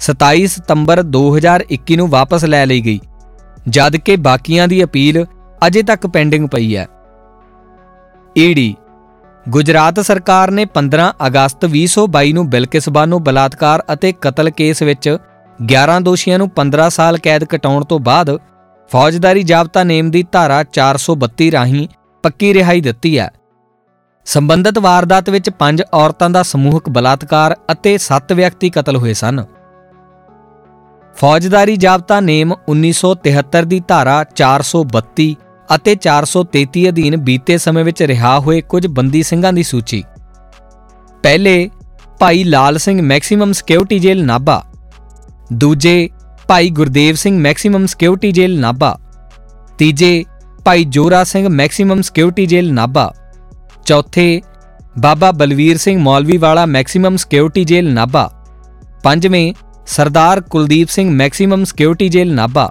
27 ਸਤੰਬਰ 2021 ਨੂੰ ਵਾਪਸ ਲੈ ਲਈ ਗਈ, ਜਦ ਕਿ ਬਾਕੀਆਂ ਦੀ ਅਪੀਲ ਅਜੇ ਤੱਕ ਪੈਂਡਿੰਗ ਪਈ ਹੈ। ਈਡੀ ਗੁਜਰਾਤ ਸਰਕਾਰ ਨੇ 15 ਅਗਸਤ 2022 ਨੂੰ ਬਿਲਕਿਸ ਬਾਨੋ ਬਲਾਤਕਾਰ ਅਤੇ ਕਤਲ ਕੇਸ ਵਿੱਚ 11 ਦੋਸ਼ੀਆਂ ਨੂੰ 15 ਸਾਲ ਕੈਦ ਕਟਾਉਣ ਤੋਂ ਬਾਅਦ ਫੌਜਦਾਰੀ ਜਾਬਤਾ ਨੇਮ ਦੀ ਧਾਰਾ 432 ਰਾਹੀਂ ਪੱਕੀ ਰਿਹਾਈ ਦਿੱਤੀ ਹੈ। ਸੰਬੰਧਿਤ ਵਾਰਦਾਤ ਵਿੱਚ 5 ਔਰਤਾਂ ਦਾ ਸਮੂਹਕ ਬਲਾਤਕਾਰ ਅਤੇ 7 ਵਿਅਕਤੀ ਕਤਲ ਹੋਏ ਸਨ। ਫੌਜਦਾਰੀ ਜਾਬਤਾ ਨੇਮ 1973 ਦੀ ਧਾਰਾ 432 ਅਤੇ 433 ਅਧੀਨ ਬੀਤੇ ਸਮੇਂ ਵਿੱਚ ਰਿਹਾ ਹੋਏ ਕੁਝ ਬੰਦੀ ਸਿੰਘਾਂ ਦੀ ਸੂਚੀ। ਪਹਿਲੇ ਭਾਈ ਲਾਲ ਸਿੰਘ ਮੈਕਸਿਮਮ ਸਿਕਿਉਰਿਟੀ ਜੇਲ੍ਹ ਨਾਭਾ, ਦੂਜੇ ਭਾਈ ਗੁਰਦੇਵ ਸਿੰਘ ਮੈਕਸਿਮਮ ਸਿਕਿਉਰਿਟੀ ਜੇਲ੍ਹ ਨਾਭਾ, ਤੀਜੇ ਭਾਈ ਜੋਰਾ ਸਿੰਘ ਮੈਕਸਿਮਮ ਸਿਕਿਉਰਿਟੀ ਜੇਲ੍ਹ ਨਾਭਾ, ਚੌਥੇ ਬਾਬਾ ਬਲਵੀਰ ਸਿੰਘ ਮੌਲਵੀ ਵਾਲਾ ਮੈਕਸਿਮਮ ਸਿਕਿਉਰਿਟੀ ਜੇਲ੍ਹ ਨਾਭਾ, ਪੰਜਵੇਂ ਸਰਦਾਰ ਕੁਲਦੀਪ ਸਿੰਘ ਮੈਕਸਿਮਮ ਸਿਕਿਉਰਿਟੀ ਜੇਲ੍ਹ ਨਾਭਾ,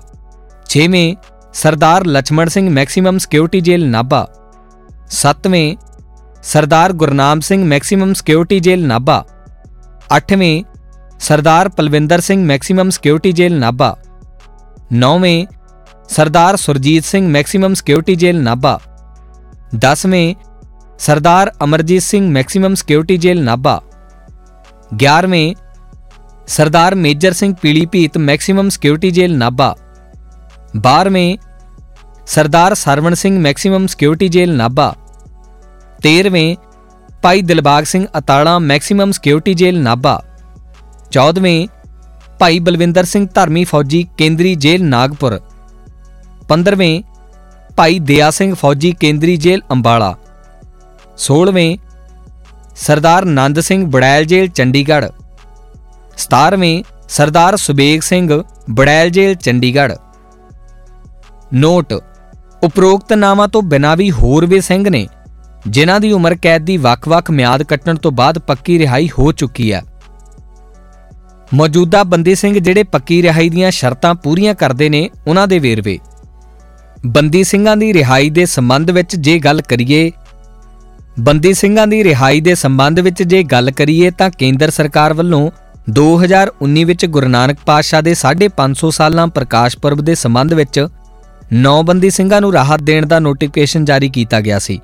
ਛੇਵੇਂ ਸਰਦਾਰ ਲਛਮਣ ਸਿੰਘ ਮੈਕਸਿਮਮ ਸਿਕਿਉਰਿਟੀ ਜੇਲ੍ਹ ਨਾਭਾ 7ਵੇਂ ਸਰਦਾਰ ਗੁਰਨਾਮ ਸਿੰਘ ਮੈਕਸਿਮਮ ਸਿਕਿਉਰਿਟੀ ਜੇਲ੍ਹ ਨਾਭਾ 8ਵੇਂ ਸਰਦਾਰ ਪਲਵਿੰਦਰ ਸਿੰਘ ਮੈਕਸਿਮਮ ਸਿਕਿਉਰਿਟੀ ਜੇਲ੍ਹ ਨਾਭਾ 9ਵੇਂ ਸਰਦਾਰ ਸੁਰਜੀਤ ਸਿੰਘ ਮੈਕਸਿਮਮ ਸਿਕਿਉਰਿਟੀ ਜੇਲ੍ਹ ਨਾਭਾ 10ਵੇਂ ਸਰਦਾਰ ਅਮਰਜੀਤ ਸਿੰਘ ਮੈਕਸਿਮਮ ਸਿਕਿਉਰਿਟੀ ਜੇਲ੍ਹ ਨਾਭਾ 11ਵੇਂ ਸਰਦਾਰ ਮੇਜਰ ਸਿੰਘ ਪੀਲੀਪੀਤ ਮੈਕਸਿਮਮ ਸਿਕਿਉਰਿਟੀ ਜੇਲ੍ਹ ਨਾਭਾ 12ਵੇਂ ਸਰਦਾਰ ਸਰਵਣ ਸਿੰਘ ਮੈਕਸਿਮਮ ਸਿਕਿਉਰਿਟੀ ਜੇਲ੍ਹ Nabha. 13ਵੇਂ Bhai Dilbagh Singh Atala maximum security jail Nabha. 14ਵੇਂ ਭਾਈ ਬਲਵਿੰਦਰ ਸਿੰਘ ਧਰਮੀ ਫੌਜੀ ਕੇਂਦਰੀ ਜੇਲ੍ਹ ਨਾਗਪੁਰ। 15ਵੇਂ ਭਾਈ ਦਿਆ ਸਿੰਘ ਫੌਜੀ ਕੇਂਦਰੀ ਜੇਲ੍ਹ ਅੰਬਾਲਾ। 16ਵੇਂ ਸਰਦਾਰ ਨੰਦ ਸਿੰਘ ਬੜੈਲ ਜੇਲ੍ਹ ਚੰਡੀਗੜ੍ਹ। 17ਵੇਂ ਸਰਦਾਰ ਸੁਬੇਗ ਸਿੰਘ ਬੜੈਲ ਜੇਲ੍ਹ ਚੰਡੀਗੜ੍ਹ। ਨੋਟ। ਉਪਰੋਕਤ ਨਾਮਾਂ ਤੋਂ ਬਿਨਾਂ ਵੀ ਹੋਰ ਵੀ ਸਿੰਘ ਨੇ, ਜਿਨ੍ਹਾਂ ਦੀ ਉਮਰ ਕੈਦ ਦੀ ਵੱਖ-ਵੱਖ ਮਿਆਦ ਕੱਟਣ ਤੋਂ ਬਾਅਦ ਪੱਕੀ ਰਿਹਾਈ ਹੋ ਚੁੱਕੀ ਹੈ। ਮੌਜੂਦਾ ਬੰਦੀ ਸਿੰਘ ਜਿਹੜੇ ਪੱਕੀ ਰਿਹਾਈ ਦੀਆਂ ਸ਼ਰਤਾਂ ਪੂਰੀਆਂ ਕਰਦੇ ਨੇ, ਉਹਨਾਂ ਦੇ ਵੇਰਵੇ। ਬੰਦੀ ਸਿੰਘਾਂ ਦੀ ਰਿਹਾਈ ਦੇ ਸੰਬੰਧ ਵਿੱਚ ਜੇ ਗੱਲ ਕਰੀਏ, ਬੰਦੀ ਸਿੰਘਾਂ ਦੀ ਰਿਹਾਈ ਦੇ ਸੰਬੰਧ ਵਿੱਚ ਜੇ ਗੱਲ ਕਰੀਏ ਤਾਂ ਕੇਂਦਰ ਸਰਕਾਰ ਵੱਲੋਂ 2019 ਵਿੱਚ ਗੁਰੂ ਨਾਨਕ ਪਾਤਸ਼ਾਹ ਦੇ 550 ਸਾਲਾਂ ਪ੍ਰਕਾਸ਼ ਪੁਰਬ ਦੇ ਸੰਬੰਧ ਵਿੱਚ 9 ਬੰਦੀ ਸਿੰਘਾਂ ਨੂੰ ਰਾਹਤ ਦੇਣ ਦਾ ਨੋਟੀਫਿਕੇਸ਼ਨ ਜਾਰੀ ਕੀਤਾ ਗਿਆ ਸੀ।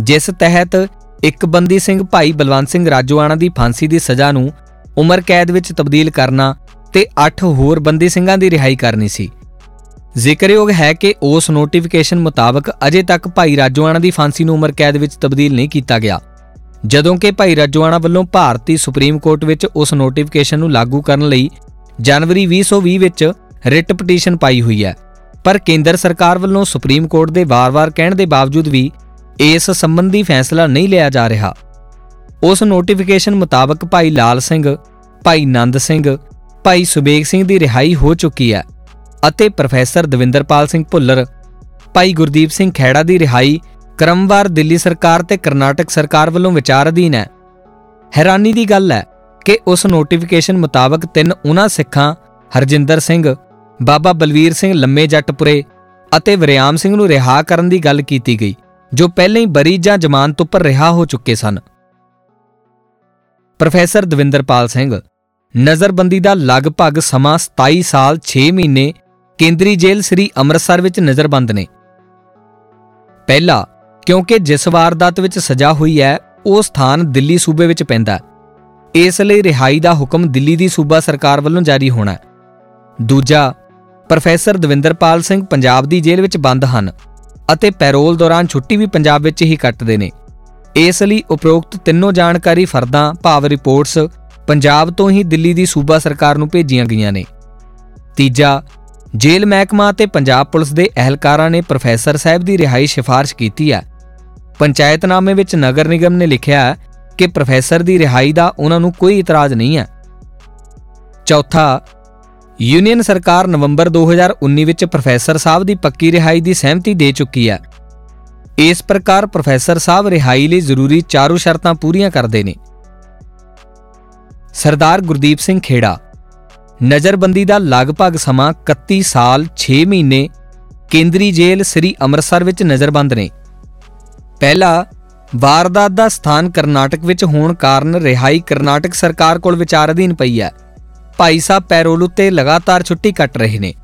ਜਿਸ ਤਹਿਤ ਇੱਕ ਬੰਦੀ ਸਿੰਘ ਭਾਈ ਬਲਵੰਤ ਸਿੰਘ ਰਾਜੋਆਣਾ ਦੀ ਫਾਂਸੀ ਦੀ ਸਜ਼ਾ ਨੂੰ ਉਮਰ ਕੈਦ ਵਿੱਚ ਤਬਦੀਲ ਕਰਨਾ ਤੇ 8 ਹੋਰ ਬੰਦੀ ਸਿੰਘਾਂ ਦੀ ਰਿਹਾਈ ਕਰਨੀ ਸੀ। ਜ਼ਿਕਰਯੋਗ ਹੈ ਕਿ ਉਸ ਨੋਟੀਫਿਕੇਸ਼ਨ ਮੁਤਾਬਕ ਅਜੇ ਤੱਕ ਭਾਈ ਰਾਜੋਆਣਾ ਦੀ ਫਾਂਸੀ ਨੂੰ ਉਮਰ ਕੈਦ ਵਿੱਚ ਤਬਦੀਲ ਨਹੀਂ ਕੀਤਾ ਗਿਆ। ਜਦੋਂ ਕਿ ਭਾਈ ਰਾਜੋਆਣਾ ਵੱਲੋਂ ਭਾਰਤੀ ਸੁਪਰੀਮ ਕੋਰਟ ਵਿੱਚ ਉਸ ਨੋਟੀਫਿਕੇਸ਼ਨ ਨੂੰ ਲਾਗੂ ਕਰਨ ਲਈ ਜਨਵਰੀ 2020 ਵਿੱਚ ਰਿਟ ਪਟੀਸ਼ਨ ਪਾਈ ਹੋਈ ਹੈ। ਪਰ ਕੇਂਦਰ ਸਰਕਾਰ ਵੱਲੋਂ ਸੁਪਰੀਮ ਕੋਰਟ ਦੇ ਵਾਰ-ਵਾਰ ਕਹਿਣ ਦੇ ਬਾਵਜੂਦ ਵੀ ਇਸ ਸੰਬੰਧੀ ਫੈਸਲਾ ਨਹੀਂ ਲਿਆ ਜਾ ਰਿਹਾ। ਉਸ ਨੋਟੀਫਿਕੇਸ਼ਨ ਮੁਤਾਬਕ ਭਾਈ ਲਾਲ ਸਿੰਘ, ਭਾਈ ਨੰਦ ਸਿੰਘ, ਭਾਈ ਸੁਬੇਗ ਸਿੰਘ ਦੀ ਰਿਹਾਈ ਹੋ ਚੁੱਕੀ ਹੈ ਅਤੇ ਪ੍ਰੋਫੈਸਰ ਦਵਿੰਦਰਪਾਲ ਸਿੰਘ ਭੁੱਲਰ, ਭਾਈ ਗੁਰਦੀਪ ਸਿੰਘ ਖੈੜਾ ਦੀ ਰਿਹਾਈ ਕ੍ਰਮਵਾਰ ਦਿੱਲੀ ਸਰਕਾਰ ਤੇ ਕਰਨਾਟਕ ਸਰਕਾਰ ਵੱਲੋਂ ਵਿਚਾਰ ਅਧੀਨ ਹੈ। ਹੈਰਾਨੀ ਦੀ ਗੱਲ ਹੈ ਕਿ ਉਸ ਨੋਟੀਫਿਕੇਸ਼ਨ ਮੁਤਾਬਕ ਤਿੰਨ ਉਹਨਾਂ ਸਿੱਖਾਂ, ਹਰਜਿੰਦਰ ਸਿੰਘ ਬਾਬਾ ਬਲਵੀਰ ਸਿੰਘ ਲੰਮੇ ਜੱਟਪੁਰੇ ਅਤੇ ਵਰਿਆਮ ਸਿੰਘ ਨੂੰ ਰਿਹਾ ਕਰਨ ਦੀ ਗੱਲ ਕੀਤੀ ਗਈ, ਜੋ ਪਹਿਲਾਂ ਹੀ ਬਰੀ ਜਾਂ ਜ਼ਮਾਨਤ ਉੱਪਰ ਰਿਹਾ ਹੋ ਚੁੱਕੇ ਸਨ। ਪ੍ਰੋਫੈਸਰ ਦਵਿੰਦਰਪਾਲ ਸਿੰਘ, ਨਜ਼ਰਬੰਦੀ ਦਾ ਲਗਭਗ ਸਮਾਂ 27 ਸਾਲ 6 ਮਹੀਨੇ ਕੇਂਦਰੀ ਜੇਲ੍ਹ ਸ੍ਰੀ ਅੰਮ੍ਰਿਤਸਰ ਵਿੱਚ ਨਜ਼ਰਬੰਦ ਨੇ। ਪਹਿਲਾ, ਕਿਉਂਕਿ ਜਿਸ ਵਾਰਦਾਤ ਵਿੱਚ ਸਜ਼ਾ ਹੋਈ ਹੈ, ਉਹ ਸਥਾਨ ਦਿੱਲੀ ਸੂਬੇ ਵਿੱਚ ਪੈਂਦਾ ਹੈ। ਇਸ ਲਈ ਰਿਹਾਈ ਦਾ ਹੁਕਮ ਦਿੱਲੀ ਦੀ ਸੂਬਾ ਸਰਕਾਰ ਵੱਲੋਂ ਜਾਰੀ ਹੋਣਾ ਹੈ। ਦੂਜਾ ਪ੍ਰੋਫੈਸਰ ਦਵਿੰਦਰਪਾਲ ਸਿੰਘ ਪੰਜਾਬ ਦੀ ਜੇਲ੍ਹ ਵਿੱਚ ਬੰਦ ਹਨ ਅਤੇ ਪੈਰੋਲ ਦੌਰਾਨ ਛੁੱਟੀ ਵੀ ਪੰਜਾਬ ਵਿੱਚ ਹੀ ਕੱਟਦੇ ਨੇ। ਇਸ ਲਈ ਉਪਰੋਕਤ ਤਿੰਨੋਂ ਜਾਣਕਾਰੀ ਫਰਦਾਂ, ਭਾਵ ਰਿਪੋਰਟਸ ਪੰਜਾਬ ਤੋਂ ਹੀ ਦਿੱਲੀ ਦੀ ਸੂਬਾ ਸਰਕਾਰ ਨੂੰ ਭੇਜੀਆਂ ਗਈਆਂ ਨੇ। ਤੀਜਾ, ਜੇਲ੍ਹ ਮਹਿਕਮਾ ਤੇ ਪੰਜਾਬ ਪੁਲਿਸ ਦੇ ਅਹਿਲਕਾਰਾਂ ਨੇ ਪ੍ਰੋਫੈਸਰ ਸਾਹਿਬ ਦੀ ਰਿਹਾਈ ਸਿਫਾਰਿਸ਼ ਕੀਤੀ ਹੈ। ਪੰਚਾਇਤਨਾਮੇ ਵਿੱਚ ਨਗਰ ਨਿਗਮ ਨੇ ਲਿਖਿਆ ਹੈ ਕਿ ਪ੍ਰੋਫੈਸਰ ਦੀ ਰਿਹਾਈ ਦਾ ਉਹਨਾਂ ਨੂੰ ਕੋਈ ਇਤਰਾਜ਼ ਨਹੀਂ ਹੈ। ਚੌਥਾ ਯੂਨੀਅਨ ਸਰਕਾਰ ਨਵੰਬਰ 2019 ਵਿੱਚ ਪ੍ਰੋਫੈਸਰ ਸਾਹਿਬ ਦੀ ਪੱਕੀ ਰਿਹਾਈ ਦੀ ਸਹਿਮਤੀ ਦੇ ਚੁੱਕੀ ਹੈ। ਇਸ ਪ੍ਰਕਾਰ ਪ੍ਰੋਫੈਸਰ ਸਾਹਿਬ ਰਿਹਾਈ ਲਈ ਜ਼ਰੂਰੀ ਚਾਰੂ ਸ਼ਰਤਾਂ ਪੂਰੀਆਂ ਕਰਦੇ ਨੇ। ਸਰਦਾਰ ਗੁਰਦੀਪ ਸਿੰਘ ਖੇੜਾ, ਨਜ਼ਰਬੰਦੀ ਦਾ ਲਗਭਗ ਸਮਾਂ 31 ਸਾਲ 6 ਮਹੀਨੇ ਕੇਂਦਰੀ ਜੇਲ੍ਹ ਸ੍ਰੀ ਅੰਮ੍ਰਿਤਸਰ ਵਿੱਚ ਨਜ਼ਰਬੰਦ ਨੇ। ਪਹਿਲਾ, ਵਾਰਦਾਤ ਦਾ ਸਥਾਨ ਕਰਨਾਟਕ ਵਿੱਚ ਹੋਣ ਕਾਰਨ ਰਿਹਾਈ ਕਰਨਾਟਕ ਸਰਕਾਰ ਕੋਲ ਵਿਚਾਰ ਅਧੀਨ ਪਈ ਹੈ। ਭਾਈ ਸਾਹਿਬ ਪੈਰੋਲ ਉੱਤੇ ਲਗਾਤਾਰ ਛੁੱਟੀ ਕੱਟ ਰਹੇ ਨੇ।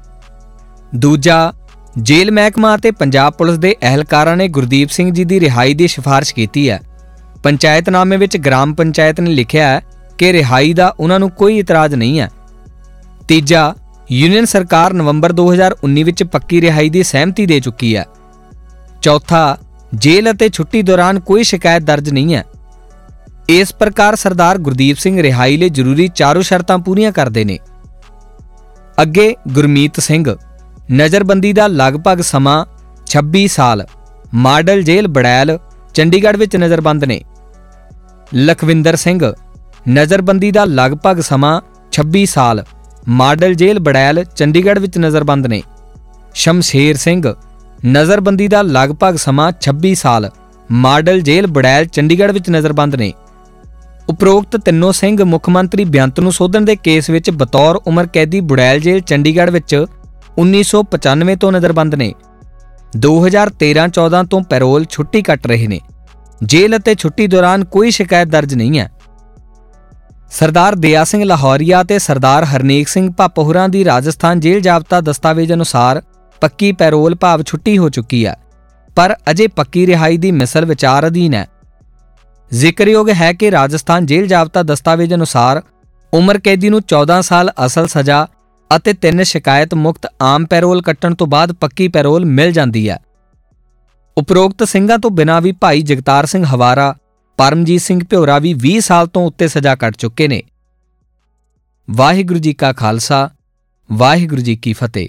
ਦੂਜਾ, ਜੇਲ੍ਹ ਮਹਿਕਮਾ ਅਤੇ ਪੰਜਾਬ ਪੁਲਿਸ ਦੇ ਅਹਿਲਕਾਰਾਂ ਨੇ ਗੁਰਦੀਪ ਸਿੰਘ ਜੀ ਦੀ ਰਿਹਾਈ ਦੀ ਸਿਫਾਰਿਸ਼ ਕੀਤੀ ਹੈ। ਪੰਚਾਇਤਨਾਮੇ ਵਿੱਚ ਗ੍ਰਾਮ ਪੰਚਾਇਤ ਨੇ ਲਿਖਿਆ ਹੈ ਕਿ ਰਿਹਾਈ ਦਾ ਉਹਨਾਂ ਨੂੰ ਕੋਈ ਇਤਰਾਜ਼ ਨਹੀਂ ਹੈ। ਤੀਜਾ, ਯੂਨੀਅਨ ਸਰਕਾਰ ਨਵੰਬਰ 2019 ਵਿੱਚ ਪੱਕੀ ਰਿਹਾਈ ਦੀ ਸਹਿਮਤੀ ਦੇ ਚੁੱਕੀ ਹੈ। ਚੌਥਾ, ਜੇਲ੍ਹ ਅਤੇ ਛੁੱਟੀ ਦੌਰਾਨ ਕੋਈ ਸ਼ਿਕਾਇਤ ਦਰਜ ਨਹੀਂ ਹੈ। ਇਸ ਪ੍ਰਕਾਰ ਸਰਦਾਰ ਗੁਰਦੀਪ ਸਿੰਘ ਰਿਹਾਈ ਲਈ ਜ਼ਰੂਰੀ ਚਾਰੋਂ ਸ਼ਰਤਾਂ ਪੂਰੀਆਂ ਕਰਦੇ ਨੇ। ਅੱਗੇ ਗੁਰਮੀਤ ਸਿੰਘ, ਨਜ਼ਰਬੰਦੀ ਦਾ ਲਗਭਗ ਸਮਾਂ 26 ਸਾਲ, ਮਾਡਲ ਜੇਲ੍ਹ ਬੜੈਲ, ਚੰਡੀਗੜ੍ਹ ਵਿੱਚ ਨਜ਼ਰਬੰਦ ਨੇ। ਲਖਵਿੰਦਰ ਸਿੰਘ, ਨਜ਼ਰਬੰਦੀ ਦਾ ਲਗਭਗ ਸਮਾਂ 26 ਸਾਲ, ਮਾਡਲ ਜੇਲ੍ਹ ਬੜੈਲ, ਚੰਡੀਗੜ੍ਹ ਵਿੱਚ ਨਜ਼ਰਬੰਦ ਨੇ। ਸ਼ਮਸ਼ੇਰ ਸਿੰਘ, ਨਜ਼ਰਬੰਦੀ ਦਾ ਲਗਭਗ ਸਮਾਂ 26 ਸਾਲ, ਮਾਡਲ ਜੇਲ੍ਹ ਬੜੈਲ, ਚੰਡੀਗੜ੍ਹ ਵਿੱਚ ਨਜ਼ਰਬੰਦ ਨੇ। ਉਪਰੋਕਤ ਤਿੰਨੋਂ ਸਿੰਘ ਮੁੱਖ ਮੰਤਰੀ ਬੇਅੰਤ ਨੂੰ ਸੋਧਣ ਦੇ ਕੇਸ ਵਿੱਚ ਬਤੌਰ ਉਮਰ ਕੈਦੀ ਬੁੜੈਲ ਜੇਲ੍ਹ ਚੰਡੀਗੜ੍ਹ ਵਿੱਚ 1995 ਤੋਂ ਨਜ਼ਰਬੰਦ ਨੇ। 2013-14 ਤੋਂ ਪੈਰੋਲ ਛੁੱਟੀ ਕੱਟ ਰਹੇ ਨੇ। ਜੇਲ੍ਹ ਅਤੇ ਛੁੱਟੀ ਦੌਰਾਨ ਕੋਈ ਸ਼ਿਕਾਇਤ ਦਰਜ ਨਹੀਂ ਹੈ। ਸਰਦਾਰ ਦਿਆ ਸਿੰਘ ਲਾਹੌਰੀਆ ਤੇ ਸਰਦਾਰ ਹਰਨੇਕ ਸਿੰਘ ਭਾਪੋਹਰਾਂ ਦੀ ਰਾਜਸਥਾਨ ਜੇਲ੍ਹ ਜਾਬਤਾ ਦਸਤਾਵੇਜ਼ ਅਨੁਸਾਰ ਪੱਕੀ ਪੈਰੋਲ ਭਾਵ ਛੁੱਟੀ ਹੋ ਚੁੱਕੀ ਹੈ। ਪਰ ਅਜੇ ਪੱਕੀ ਰਿਹਾਈ ਦੀ ਮਿਸਲ ਵਿਚਾਰ ਅਧੀਨ ਹੈ। ਜ਼ਿਕਰਯੋਗ ਹੈ ਕਿ ਰਾਜਸਥਾਨ ਜੇਲ੍ਹ ਜਾਬਤਾ ਦਸਤਾਵੇਜ਼ ਅਨੁਸਾਰ ਉਮਰ ਕੈਦੀ ਨੂੰ 14 ਸਾਲ ਅਸਲ ਸਜ਼ਾ ਅਤੇ ਤਿੰਨ ਸ਼ਿਕਾਇਤ ਮੁਕਤ ਆਮ ਪੈਰੋਲ ਕੱਟਣ ਤੋਂ ਬਾਅਦ ਪੱਕੀ ਪੈਰੋਲ ਮਿਲ ਜਾਂਦੀ ਹੈ। ਉਪਰੋਕਤ ਸਿੰਘਾਂ ਤੋਂ ਬਿਨਾਂ ਵੀ ਭਾਈ ਜਗਤਾਰ ਸਿੰਘ ਹਵਾਰਾ, ਪਰਮਜੀਤ ਸਿੰਘ ਭਿਉਰਾ ਵੀ 20 ਸਾਲ ਤੋਂ ਉੱਤੇ ਸਜ਼ਾ ਕੱਟ ਚੁੱਕੇ ਨੇ। ਵਾਹਿਗੁਰੂ ਜੀ ਕਾ ਖਾਲਸਾ, ਵਾਹਿਗੁਰੂ ਜੀ ਕੀ ਫਤਿਹ।